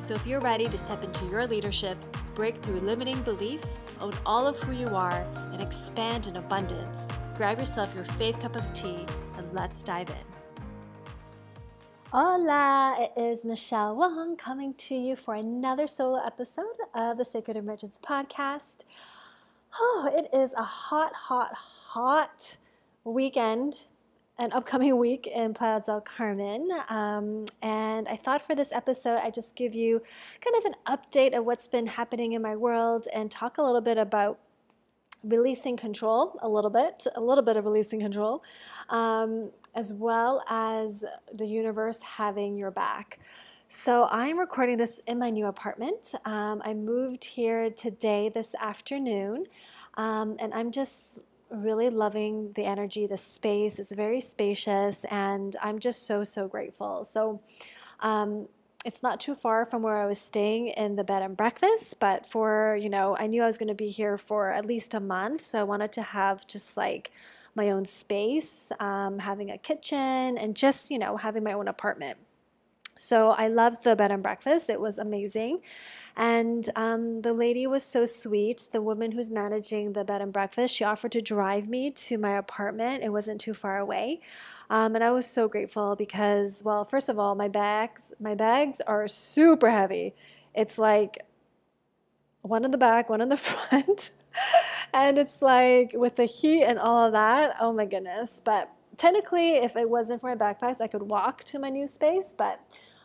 So if you're ready to step into your leadership, break through limiting beliefs, own all of who you are, and expand in abundance, grab yourself your faith cup of tea and let's dive in. Hola, it is Michelle Wong coming to you for another solo episode of the Sacred Emergence podcast. Oh, it is a hot, hot, hot weekend an upcoming week in Playa del Carmen. Um, and I thought for this episode, I'd just give you kind of an update of what's been happening in my world and talk a little bit about releasing control, a little bit, a little bit of releasing control, um, as well as the universe having your back. So I'm recording this in my new apartment. Um, I moved here today, this afternoon, um, and I'm just really loving the energy, the space. It's very spacious, and I'm just so, so grateful. So, um, it's not too far from where I was staying in the bed and breakfast, but for, you know, I knew I was going to be here for at least a month. So I wanted to have just like my own space, um, having a kitchen, and just, you know, having my own apartment. So I loved the bed and breakfast. It was amazing. And um, the lady was so sweet. The woman who's managing the bed and breakfast, she offered to drive me to my apartment. It wasn't too far away. Um, and I was so grateful because, well, first of all, my bags, my bags are super heavy. It's like one in the back, one in the front. and it's like with the heat and all of that, oh my goodness. But technically, if it wasn't for my backpacks, I could walk to my new space. But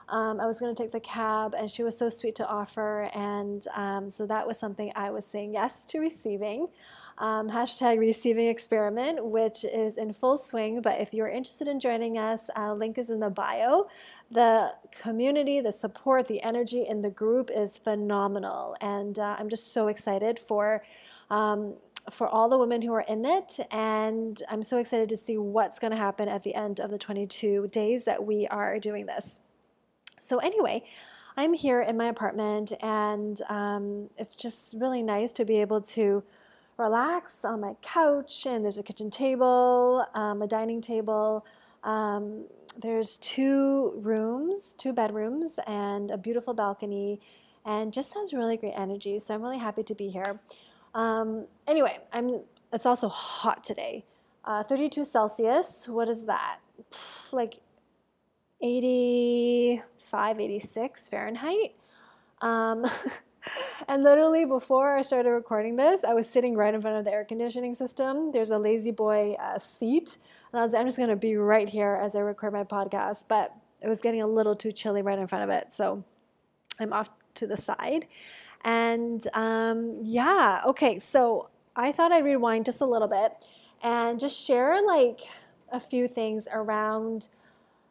um, I was going to take the cab, and she was so sweet to offer. And um, so that was something I was saying yes to receiving. Um, hashtag receiving experiment, which is in full swing. But if you're interested in joining us, uh, link is in the bio. The community, the support, the energy in the group is phenomenal. And uh, I'm just so excited for. Um, for all the women who are in it, and I'm so excited to see what's going to happen at the end of the 22 days that we are doing this. So, anyway, I'm here in my apartment, and um, it's just really nice to be able to relax on my couch. And there's a kitchen table, um, a dining table. Um, there's two rooms, two bedrooms, and a beautiful balcony, and just has really great energy. So I'm really happy to be here. Um, anyway, I'm. It's also hot today. Uh, 32 Celsius. What is that? Like 85, 86 Fahrenheit. Um, and literally before I started recording this, I was sitting right in front of the air conditioning system. There's a La-Z-Boy uh, seat, and I was I'm just going to be right here as I record my podcast. But it was getting a little too chilly right in front of it, so I'm off to the side. And um, yeah, okay, so I thought I'd rewind just a little bit and just share like a few things around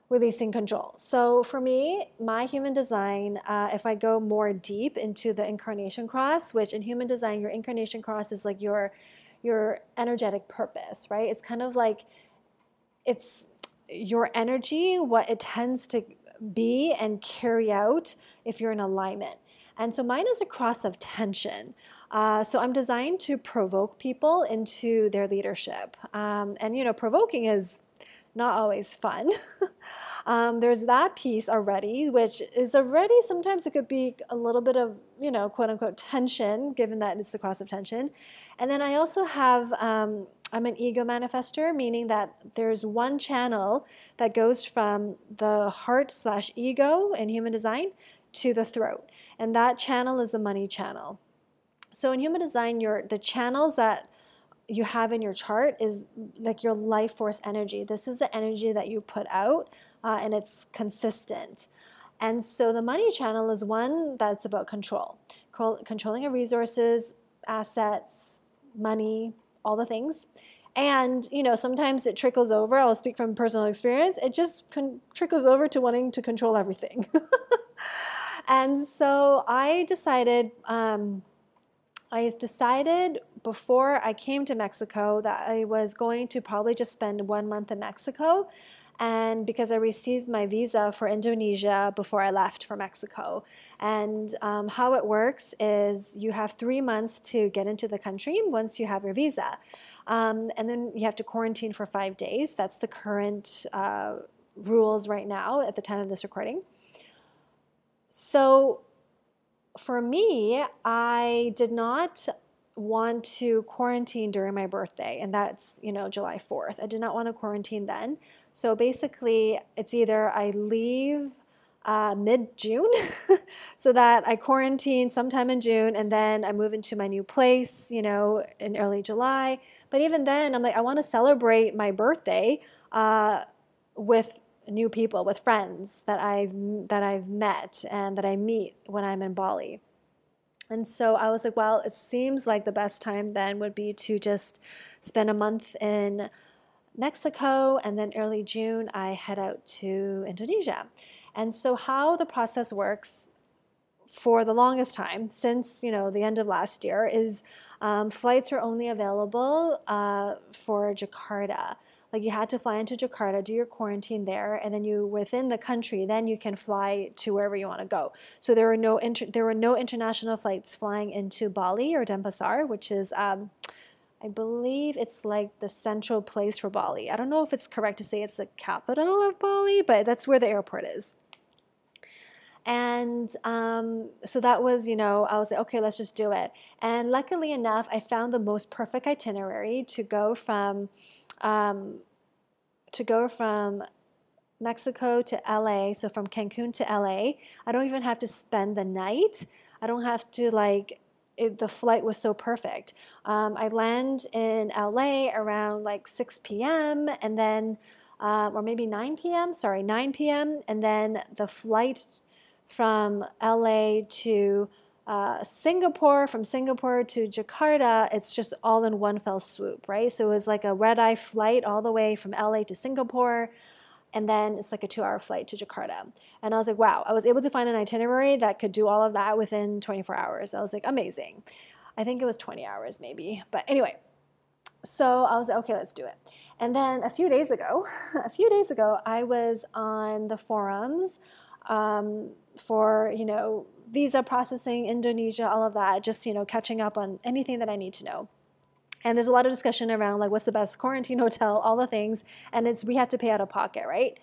releasing control. So for me, my human design, uh, if I go more deep into the incarnation cross, which in human design, your incarnation cross is like your your energetic purpose, right? It's kind of like it's your energy, what it tends to be and carry out if you're in alignment. And so mine is a cross of tension. Uh, so I'm designed to provoke people into their leadership. Um, and, you know, provoking is not always fun. um, there's that piece already, which is already sometimes it could be a little bit of, you know, quote unquote tension, given that it's the cross of tension. And then I also have, um, I'm an ego manifester, meaning that there's one channel that goes from the heart slash ego in human design to the throat. And that channel is the money channel. So in human design, your the channels that you have in your chart is like your life force energy. This is the energy that you put out, uh, and it's consistent. And so the money channel is one that's about control, controlling your resources, assets, money, all the things. And you know, sometimes it trickles over. I'll speak from personal experience. It just con- trickles over to wanting to control everything. and so I decided, um, I decided before I came to Mexico that I was going to probably just spend one month in Mexico. And because I received my visa for Indonesia before I left for Mexico. And um, how it works is you have three months to get into the country once you have your visa. Um, and then you have to quarantine for five days. That's the current uh, rules right now at the time of this recording. So for me, I did not want to quarantine during my birthday, and that's, you know, July 4th. I did not want to quarantine then. So basically, it's either I leave uh, mid June so that I quarantine sometime in June and then I move into my new place, you know, in early July. But even then, I'm like, I want to celebrate my birthday uh, with new people, with friends that I've that I've met and that I meet when I'm in Bali. And so I was like, well, it seems like the best time then would be to just spend a month in Mexico and then early June I head out to Indonesia. And so how the process works for the longest time since you know the end of last year is um, flights are only available uh, for Jakarta. Like you had to fly into Jakarta, do your quarantine there, and then you within the country, then you can fly to wherever you want to go. So there were no inter- there were no international flights flying into Bali or Denpasar, which is um, I believe it's like the central place for Bali. I don't know if it's correct to say it's the capital of Bali, but that's where the airport is. And um, so that was, you know, I was like, okay, let's just do it. And luckily enough, I found the most perfect itinerary to go from um, to go from Mexico to LA, so from Cancun to LA. I don't even have to spend the night. I don't have to like. It, the flight was so perfect. Um, I land in LA around like 6 p.m. and then, uh, or maybe 9 p.m. Sorry, 9 p.m. And then the flight from LA to uh, Singapore, from Singapore to Jakarta, it's just all in one fell swoop, right? So it was like a red eye flight all the way from LA to Singapore, and then it's like a two hour flight to Jakarta. And I was like, wow, I was able to find an itinerary that could do all of that within 24 hours. I was like, amazing. I think it was 20 hours maybe. But anyway, so I was like, okay, let's do it. And then a few days ago, a few days ago, I was on the forums um, for, you know, visa processing, Indonesia, all of that, just, you know, catching up on anything that I need to know. And there's a lot of discussion around like what's the best quarantine hotel, all the things, and it's we have to pay out of pocket, right?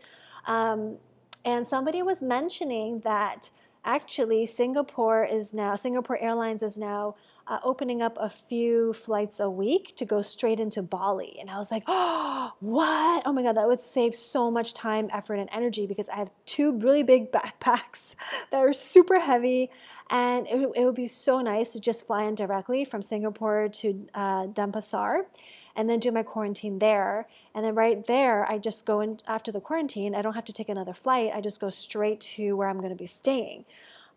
Um, and somebody was mentioning that actually Singapore is now Singapore Airlines is now uh, opening up a few flights a week to go straight into Bali. And I was like, oh, what? Oh my God, that would save so much time, effort, and energy because I have two really big backpacks that are super heavy. And it, it would be so nice to just fly in directly from Singapore to uh, Denpasar and then do my quarantine there. And then right there, I just go in after the quarantine. I don't have to take another flight. I just go straight to where I'm going to be staying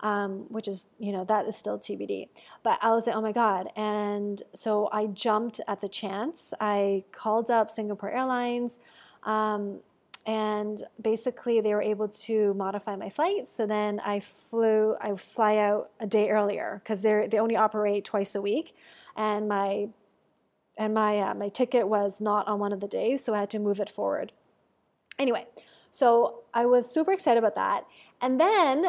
um, which is, you know, that is still TBD. But I was like, oh my God. And so I jumped at the chance. I called up Singapore Airlines. Um, and basically they were able to modify my flight so then i flew i fly out a day earlier because they they only operate twice a week and my and my uh, my ticket was not on one of the days so i had to move it forward anyway so i was super excited about that and then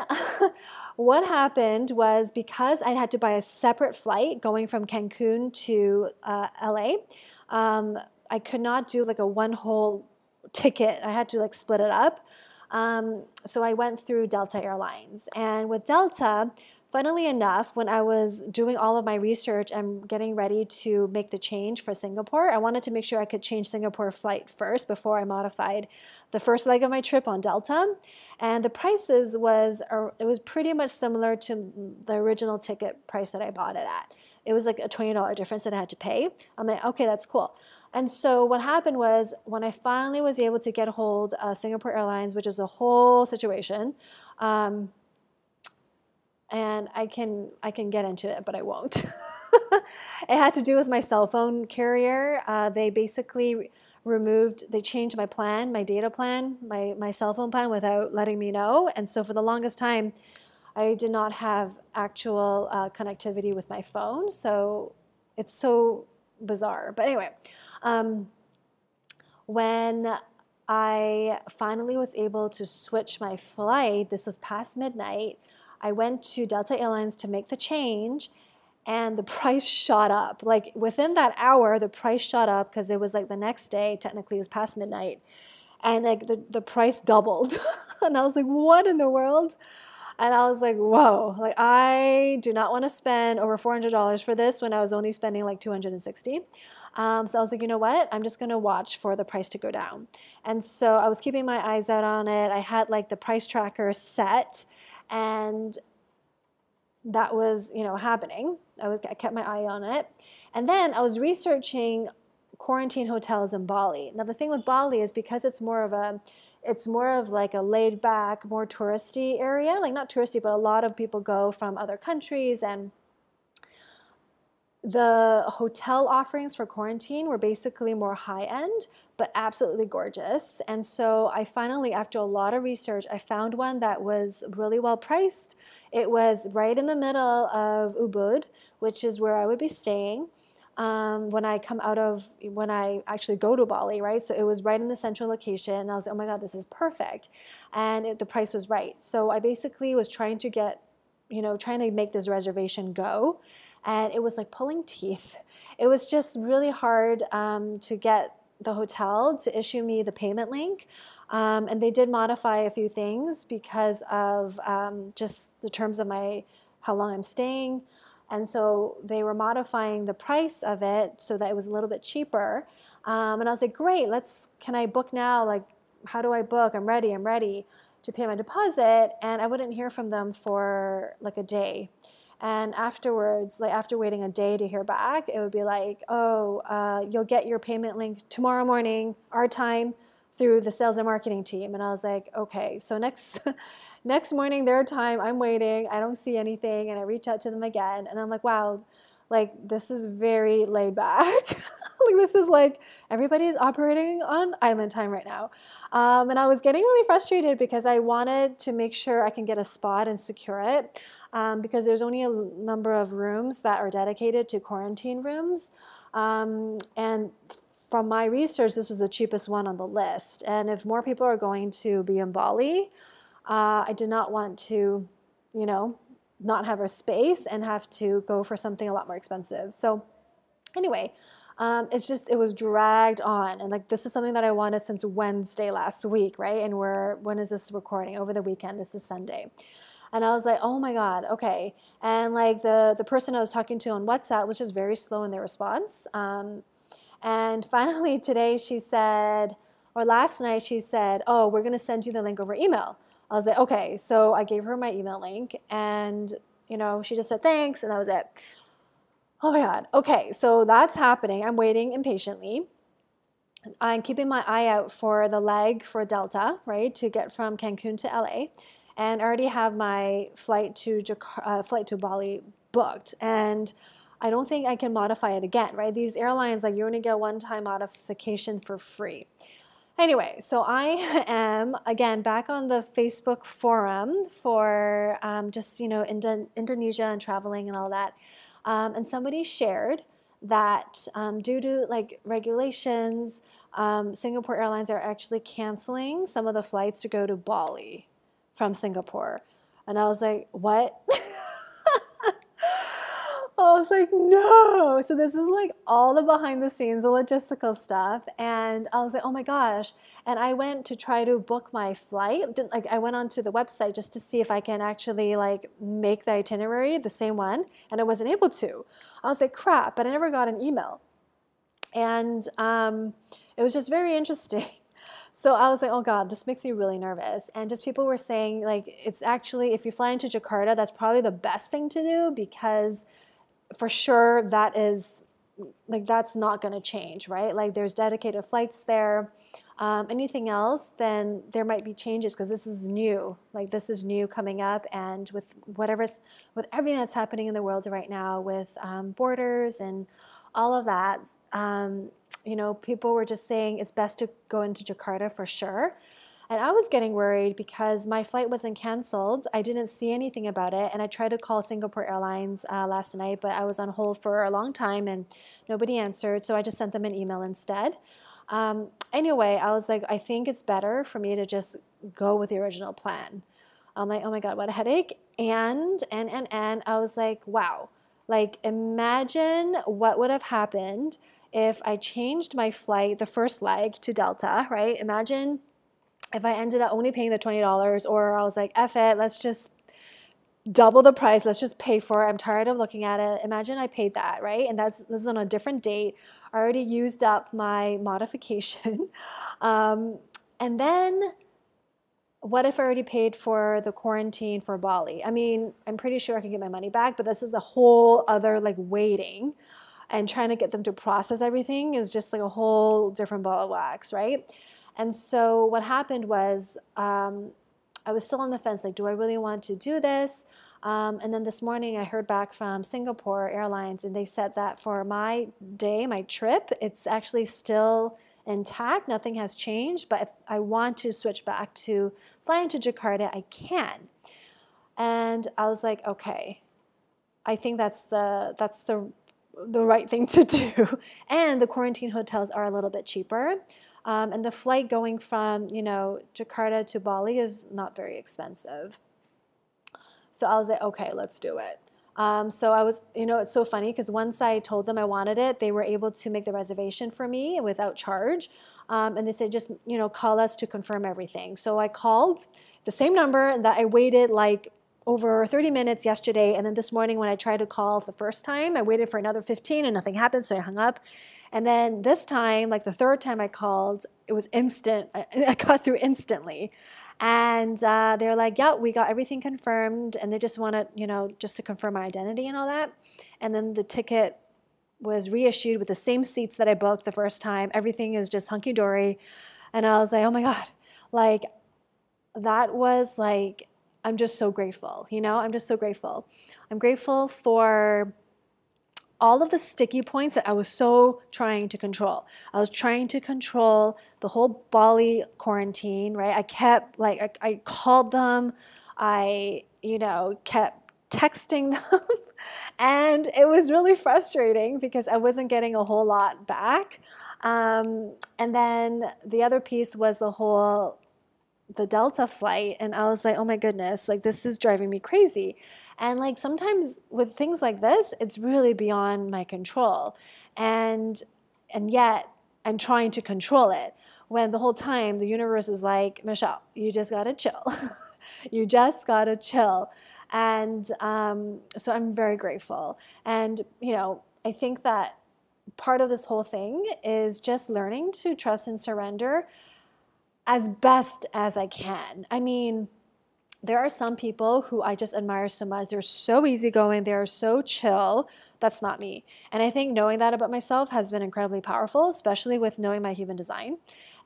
what happened was because I had to buy a separate flight going from Cancun to uh, LA, um, I could not do like a one whole ticket. I had to like split it up. Um, so I went through Delta Airlines. And with Delta, funnily enough, when I was doing all of my research and getting ready to make the change for Singapore, I wanted to make sure I could change Singapore flight first before I modified the first leg of my trip on Delta. And the prices was it was pretty much similar to the original ticket price that I bought it at. It was like a $20 difference that I had to pay. I'm like, okay, that's cool. And so what happened was when I finally was able to get hold of Singapore Airlines, which is a whole situation, um, and I can I can get into it, but I won't. it had to do with my cell phone carrier. Uh, they basically removed, they changed my plan, my data plan, my my cell phone plan without letting me know. And so for the longest time, I did not have actual uh, connectivity with my phone, so it's so bizarre. But anyway, um, when I finally was able to switch my flight, this was past midnight. I went to Delta Airlines to make the change, and the price shot up. Like within that hour, the price shot up because it was like the next day, technically, it was past midnight. And like the, the price doubled. and I was like, what in the world? And I was like, whoa, like I do not want to spend over $400 for this when I was only spending like 260. Um, so I was like, you know what? I'm just going to watch for the price to go down. And so I was keeping my eyes out on it. I had like the price tracker set and that was, you know, happening. I, was, I kept my eye on it. And then I was researching quarantine hotels in Bali. Now the thing with Bali is because it's more of a it's more of like a laid back, more touristy area. Like not touristy, but a lot of people go from other countries and the hotel offerings for quarantine were basically more high end, but absolutely gorgeous. And so I finally, after a lot of research, I found one that was really well priced. It was right in the middle of Ubud, which is where I would be staying um, when I come out of when I actually go to Bali, right? So it was right in the central location. And I was like, oh my god, this is perfect, and it, the price was right. So I basically was trying to get, you know, trying to make this reservation go, and it was like pulling teeth. It was just really hard um, to get the hotel to issue me the payment link. Um, and they did modify a few things because of um, just the terms of my how long I'm staying. And so they were modifying the price of it so that it was a little bit cheaper. Um, and I was like, great, let's, can I book now? Like, how do I book? I'm ready, I'm ready to pay my deposit. And I wouldn't hear from them for like a day. And afterwards, like after waiting a day to hear back, it would be like, oh, uh, you'll get your payment link tomorrow morning, our time, through the sales and marketing team. And I was like, okay, so next Next morning, their time, I'm waiting, I don't see anything, and I reach out to them again, and I'm like, wow, like this is very laid back. like this is like everybody's operating on island time right now. Um, and I was getting really frustrated because I wanted to make sure I can get a spot and secure it. Um, because there's only a number of rooms that are dedicated to quarantine rooms. Um, and from my research, this was the cheapest one on the list. And if more people are going to be in Bali, uh, I did not want to, you know, not have a space and have to go for something a lot more expensive. So, anyway, um, it's just it was dragged on, and like this is something that I wanted since Wednesday last week, right? And we're when is this recording? Over the weekend. This is Sunday. And I was like, oh my God, okay. And like the, the person I was talking to on WhatsApp was just very slow in their response. Um, and finally today she said, or last night she said, oh, we're going to send you the link over email. I was like, okay. So I gave her my email link and, you know, she just said thanks and that was it. Oh my God. Okay. So that's happening. I'm waiting impatiently. I'm keeping my eye out for the leg for Delta, right, to get from Cancun to LA. And I already have my flight to uh, flight to Bali booked. And I don't think I can modify it again, right? These airlines, like you only get one time modification for free. Anyway, so I am again back on the Facebook forum for um, just you know Indo- Indonesia and traveling and all that, um, and somebody shared that um, due to like regulations, um, Singapore Airlines are actually canceling some of the flights to go to Bali from Singapore, and I was like, what? I was like, no. So this is like all the behind the scenes, the logistical stuff. And I was like, oh my gosh. And I went to try to book my flight. Didn't, like I went onto the website just to see if I can actually like make the itinerary the same one. And I wasn't able to. I was like, crap, but I never got an email. And um, it was just very interesting. So I was like, oh God, this makes me really nervous. And just people were saying, like, it's actually, if you fly into Jakarta, that's probably the best thing to do because for sure that is like that's not going to change right? Like there's dedicated flights there. Um, anything else then there might be changes because this is new. Like this is new coming up and with whatever's with everything that's happening in the world right now with um, borders and all of that um, you know people were just saying it's best to go into jakarta for sure And I was getting worried because my flight wasn't canceled. I didn't see anything about it. And I tried to call Singapore Airlines uh, last night, but I was on hold for a long time and nobody answered. So I just sent them an email instead. Um, anyway, I was like, I think it's better for me to just go with the original plan. I'm like, oh my God, what a headache. And, and, and, and I was like, wow, like imagine what would have happened if I changed my flight, the first leg to Delta, right? Imagine if I ended up only paying the $20 or I was like, F it, let's just double the price, let's just pay for it. I'm tired of looking at it. Imagine I paid that, right? And that's this is on a different date. I already used up my modification. um, and then what if I already paid for the quarantine for Bali? I mean, I'm pretty sure I can get my money back, but this is a whole other like waiting and trying to get them to process everything is just like a whole different ball of wax, right? And so what happened was um, I was still on the fence, like, do I really want to do this? Um, and then this morning I heard back from Singapore Airlines and they said that for my day, my trip, it's actually still intact. Nothing has changed. But if I want to switch back to flying to Jakarta, I can. And I was like, okay, I think that's the that's the the right thing to do. And the quarantine hotels are a little bit cheaper. Um, and the flight going from, you know, Jakarta to Bali is not very expensive. So I was like, okay, let's do it. Um, so I was, you know, it's so funny because once I told them I wanted it, they were able to make the reservation for me without charge. Um, and they said, just, you know, call us to confirm everything. So I called the same number that I waited like over 30 minutes yesterday. And then this morning when I tried to call the first time, I waited for another 15 and nothing happened. So I hung up. And then this time, like the third time I called, it was instant. I, I got through instantly. And uh, they're like, yeah, we got everything confirmed. And they just wanted, you know, just to confirm my identity and all that. And then the ticket was reissued with the same seats that I booked the first time. Everything is just hunky dory. And I was like, oh my God, like that was like, I'm just so grateful, you know, I'm just so grateful. I'm grateful for all of the sticky points that I was so trying to control. I was trying to control the whole Bali quarantine, right? I kept like I, I called them, I you know kept texting them, and it was really frustrating because I wasn't getting a whole lot back. Um, and then the other piece was the whole the Delta flight, and I was like, oh my goodness, like this is driving me crazy. And like sometimes with things like this, it's really beyond my control. And and yet I'm trying to control it when the whole time the universe is like, Michelle, you just gotta chill. you just gotta chill. And um, so I'm very grateful. And, you know, I think that part of this whole thing is just learning to trust and surrender as best as I can. I mean, there are some people who I just admire so much. They're so easygoing, they're so chill. That's not me. And I think knowing that about myself has been incredibly powerful, especially with knowing my human design.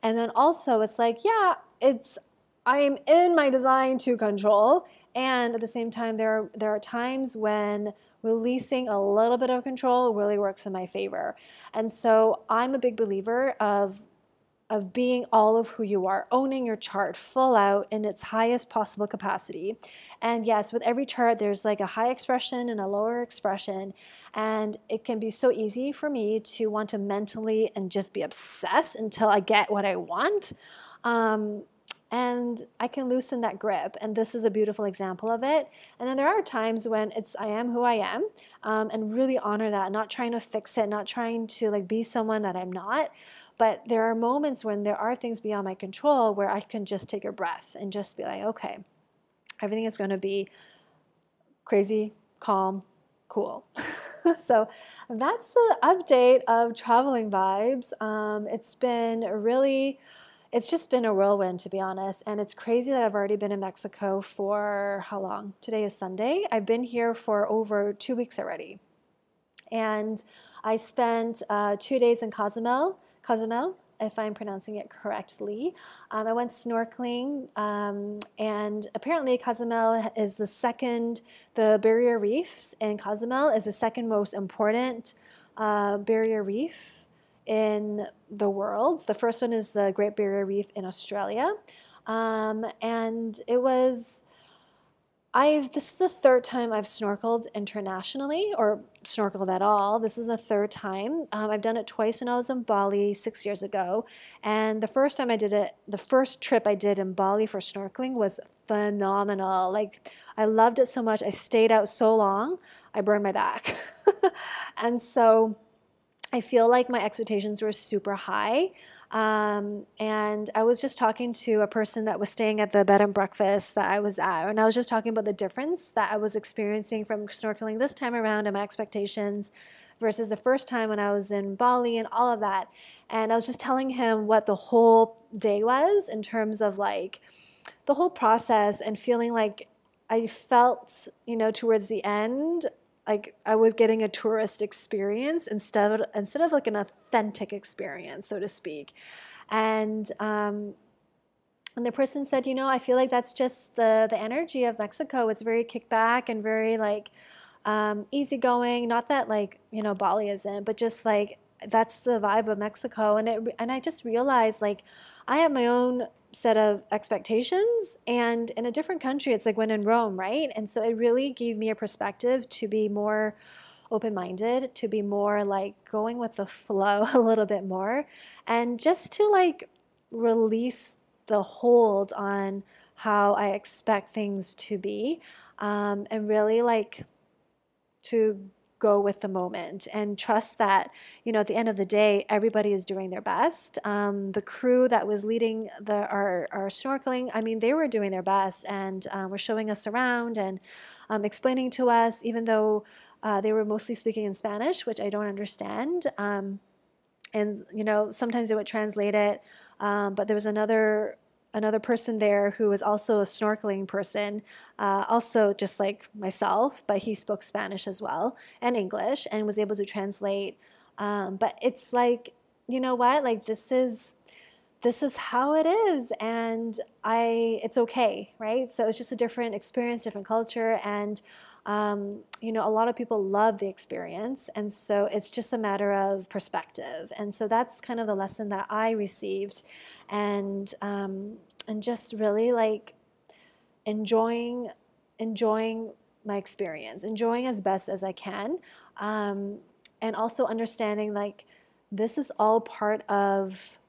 And then also, it's like, yeah, it's I am in my design to control. And at the same time, there are, there are times when releasing a little bit of control really works in my favor. And so I'm a big believer of of being all of who you are, owning your chart full out in its highest possible capacity. And yes, with every chart, there's like a high expression and a lower expression. And it can be so easy for me to want to mentally and just be obsessed until I get what I want. Um, and I can loosen that grip. And this is a beautiful example of it. And then there are times when it's I am who I am, um, and really honor that, not trying to fix it, not trying to like be someone that I'm not, but there are moments when there are things beyond my control where I can just take a breath and just be like, okay, everything is going to be crazy, calm, cool. so that's the update of traveling vibes. Um, it's been really, it's just been a whirlwind to be honest. And it's crazy that I've already been in Mexico for how long? Today is Sunday. I've been here for over two weeks already. And I spent uh, two days in Cozumel Cozumel, if I'm pronouncing it correctly. Um, I went snorkeling, um, and apparently Cozumel is the second, the barrier reefs in Cozumel is the second most important uh, barrier reef in the world. The first one is the Great Barrier Reef in Australia. Um, and it was I've this is the third time I've snorkeled internationally or snorkeled at all. This is the third time. Um, I've done it twice when I was in Bali six years ago, and the first time I did it, the first trip I did in Bali for snorkeling was phenomenal. Like I loved it so much. I stayed out so long, I burned my back, and so I feel like my expectations were super high. Um, and I was just talking to a person that was staying at the bed and breakfast that I was at, and I was just talking about the difference that I was experiencing from snorkeling this time around and my expectations versus the first time when I was in Bali and all of that. And I was just telling him what the whole day was in terms of like the whole process and feeling like I felt, you know, towards the end, like I was getting a tourist experience instead of instead of like an authentic experience, so to speak. And um, and the person said, you know, I feel like that's just the the energy of Mexico. It's very kickback and very like um, easygoing. Not that like you know Bali isn't, but just like that's the vibe of Mexico. And it and I just realized like I have my own set of expectations and in a different country it's like when in rome right? And so it really gave me a perspective to be more open-minded to be more like going with the flow a little bit more and just to like release the hold on how i expect things to be um, and really like to go with the moment and trust that you know at the end of the day everybody is doing their best. Um, the crew that was leading the our, our snorkeling i mean they were doing their best and uh, were showing us around and um, explaining to us even though uh, they were mostly speaking in spanish which i don't understand. Um, and you know sometimes they would translate it um, but there was another another person there who was also a snorkeling person, uh, also just like myself, but he spoke Spanish as well and English and was able to translate. Um, but it's like, you know what? Like this is this is how it is and i it's okay right so it's just a different experience different culture and um, you know a lot of people love the experience and so it's just a matter of perspective and so that's kind of the lesson that i received and um, and just really like enjoying enjoying my experience, enjoying as best as I can, um, and also understanding like this is all part of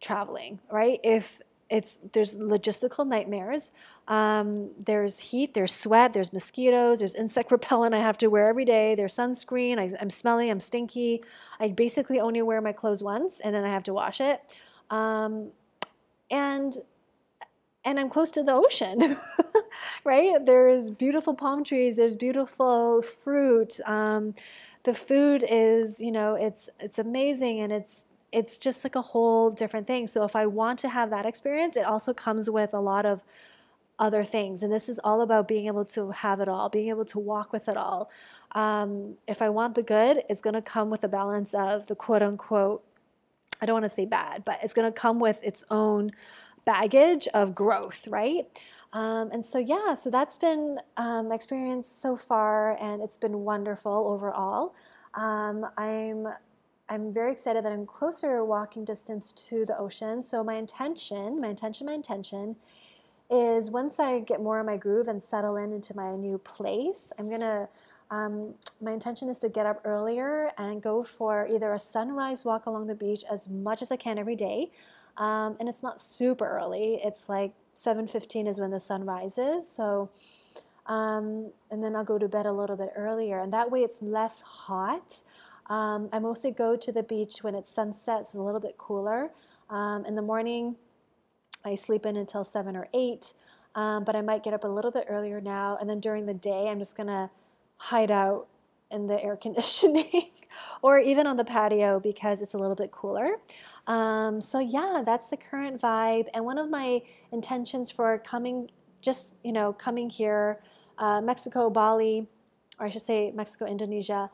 traveling, right? If it's there's logistical nightmares. Um, there's heat, there's sweat, there's mosquitoes, there's insect repellent I have to wear every day. There's sunscreen. I, am smelly, I'm stinky. I basically only wear my clothes once, and then I have to wash it. Um, and and I'm close to the ocean, right? There's beautiful palm trees. There's beautiful fruit. Um, the food is, you know, it's it's amazing, and it's it's just like a whole different thing. So if I want to have that experience, it also comes with a lot of other things. And this is all about being able to have it all, being able to walk with it all. Um, if I want the good, it's going to come with a balance of the quote unquote I don't want to say bad, but it's going to come with its own baggage of growth, right? Um, and so, yeah, so that's been um, my experience so far, and it's been wonderful overall. Um, I'm I'm very excited that I'm closer walking distance to the ocean. So my intention, my intention, my intention is once I get more in my groove and settle in into my new place, I'm gonna um, my intention is to get up earlier and go for either a sunrise walk along the beach as much as I can every day. Um, and it's not super early. It's like 7:15 is when the sun rises. So, um, and then I'll go to bed a little bit earlier, and that way it's less hot. Um, I mostly go to the beach when it's sunset. It's a little bit cooler. Um, in the morning, I sleep in until seven or eight, um, but I might get up a little bit earlier now. And then during the day, I'm just gonna hide out in the air conditioning or even on the patio because it's a little bit cooler. Um, so yeah, that's the current vibe. And one of my intentions for coming, just you know, coming here, uh, Mexico, Bali, or I should say Mexico, Indonesia,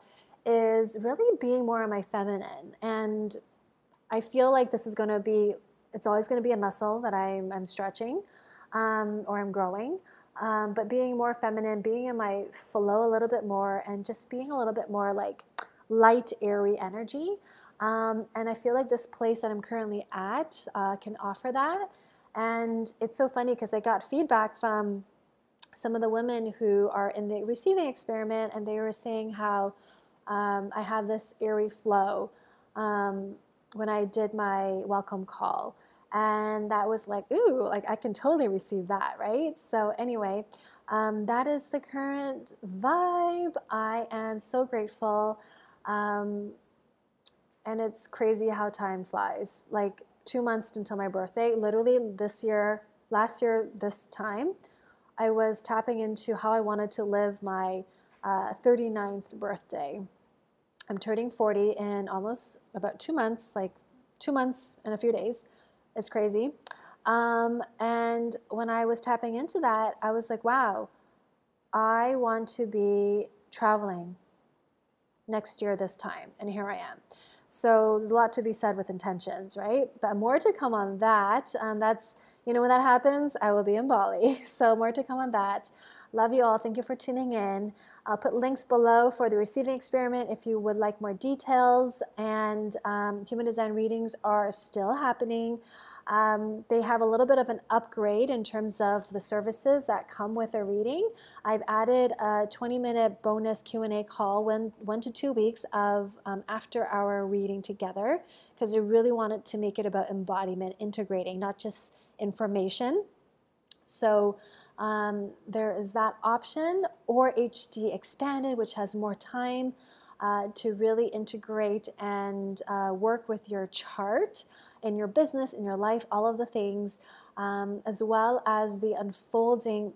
is really being more on my feminine. And I feel like this is going to be, it's always going to be a muscle that I'm, I'm stretching um, or I'm growing. Um, but being more feminine, being in my flow a little bit more, and just being a little bit more like light, airy energy. Um, and I feel like this place that I'm currently at uh, can offer that. And it's so funny because I got feedback from some of the women who are in the receiving experiment, and they were saying how um, I have this airy flow um, when I did my welcome call. And that was like, ooh, like I can totally receive that, right? So, anyway, um, that is the current vibe. I am so grateful. Um, and it's crazy how time flies. Like two months until my birthday, literally this year, last year, this time, I was tapping into how I wanted to live my uh, 39th birthday. I'm turning 40 in almost about two months, like two months and a few days. It's crazy. Um, and when I was tapping into that, I was like, wow, I want to be traveling next year this time. And here I am. So there's a lot to be said with intentions, right? But more to come on that. Um, that's, you know, when that happens, I will be in Bali. So more to come on that. Love you all. Thank you for tuning in. I'll put links below for the receiving experiment if you would like more details. And um, human design readings are still happening. Um, they have a little bit of an upgrade in terms of the services that come with a reading. I've added a 20-minute bonus Q&A call, one, one to two weeks of um, after our reading together, because I really wanted to make it about embodiment, integrating, not just information. So um, there is that option, or HD Expanded, which has more time uh, to really integrate and uh, work with your chart in your business, in your life, all of the things, um, as well as the unfolding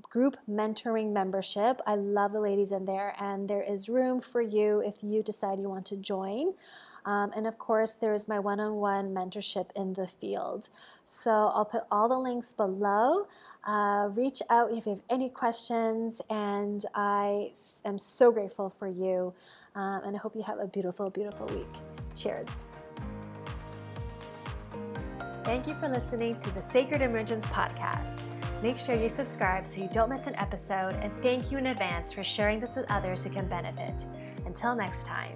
group mentoring membership. I love the ladies in there, and there is room for you if you decide you want to join. Um, and of course, there's my one on one mentorship in the field. So I'll put all the links below. Uh, reach out if you have any questions, and I am so grateful for you. Um, and I hope you have a beautiful, beautiful week. Cheers. Thank you for listening to the Sacred Emergence podcast. Make sure you subscribe so you don't miss an episode, and thank you in advance for sharing this with others who can benefit. Until next time.